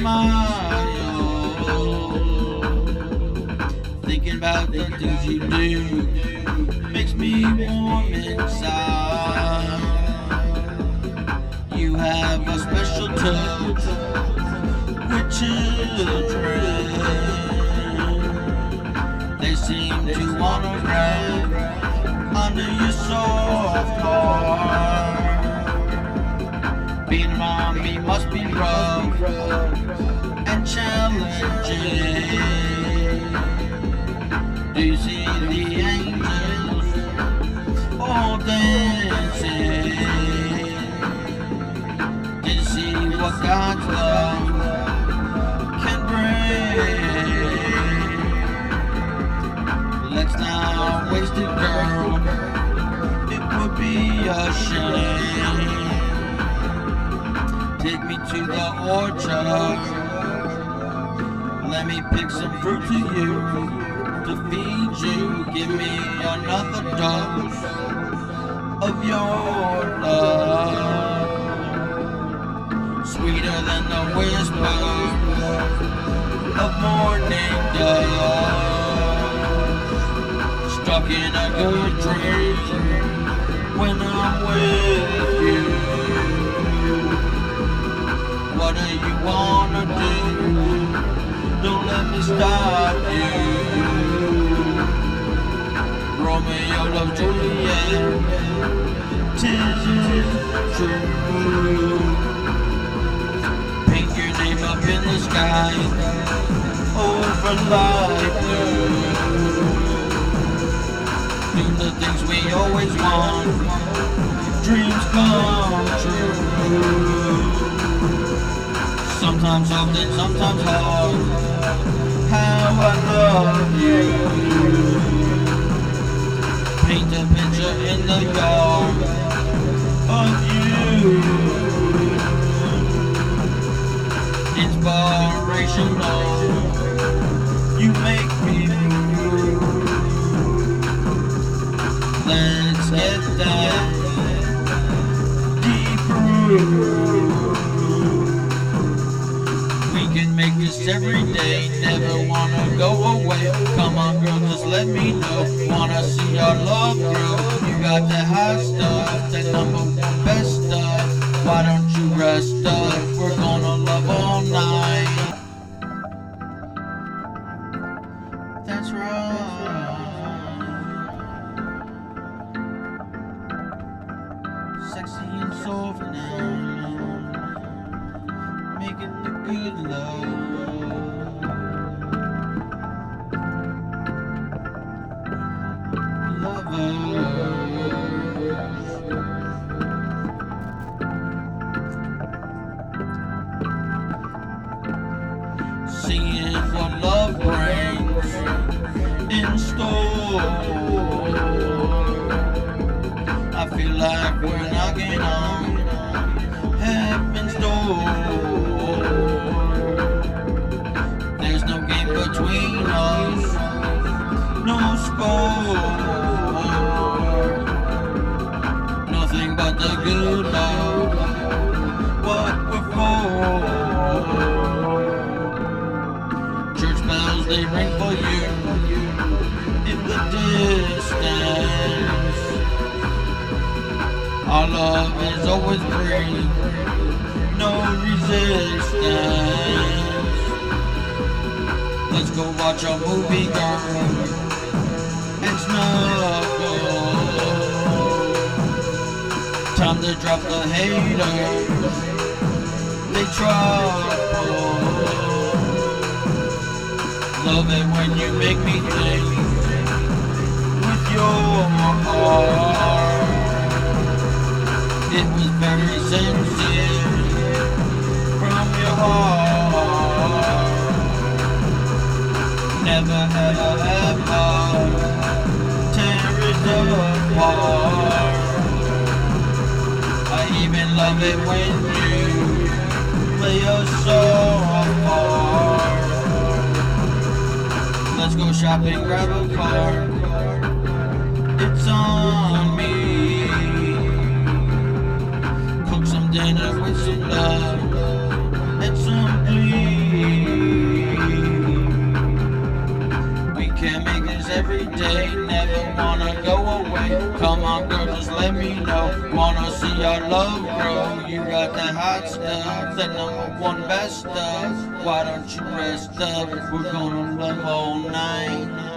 smile. Thinking about the things you do makes me warm inside. You have a special touch with children. They seem to wanna grab under your soft you see the angels all dancing? See what God's love can bring? Let's not waste girl. It would be a shame. Take me to the orchard. Let me pick some fruit to you to feed you. Give me another dose of your love. Sweeter than the whisper of morning dove. Stuck in a good dream when I'm with you. What do you wanna do? Don't let me stop you. Loves Juliet. Tis true. Paint your name up in the sky. Over light blue. Do the things we always want. Dreams come true. Sometimes soft and sometimes hard. How I love you. Paint a picture in the yard of you. Inspirational. You make me move. Let's get that deep groove. We can make this every day, never wanna go away. Come on, girl, let me know. Wanna see our love grow. You got the hot stuff, that number one best stuff. Why don't you rest up? We're gonna love all night. That's right. Sexy and soft now making the good love. Seeing what love brings in store. I feel like we're knocking on heaven's door. There's no game between us, no score. Nothing but the good love, they ring for you in the distance. Our love is always free, no resistance. Let's go watch a movie, girl, and snuggle. Time to drop the haters, they trouble. Love it when you make me think with your heart. It was very sincere from your heart. Never ever ever tear it apart. I even love it when you play your apart. Let's go shopping, grab a car. It's on every day, never wanna go away. Come on, girl, just let me know. Wanna see our love grow. You got the hot stuff, the number one best stuff. Why don't you rest up? We're gonna love all night.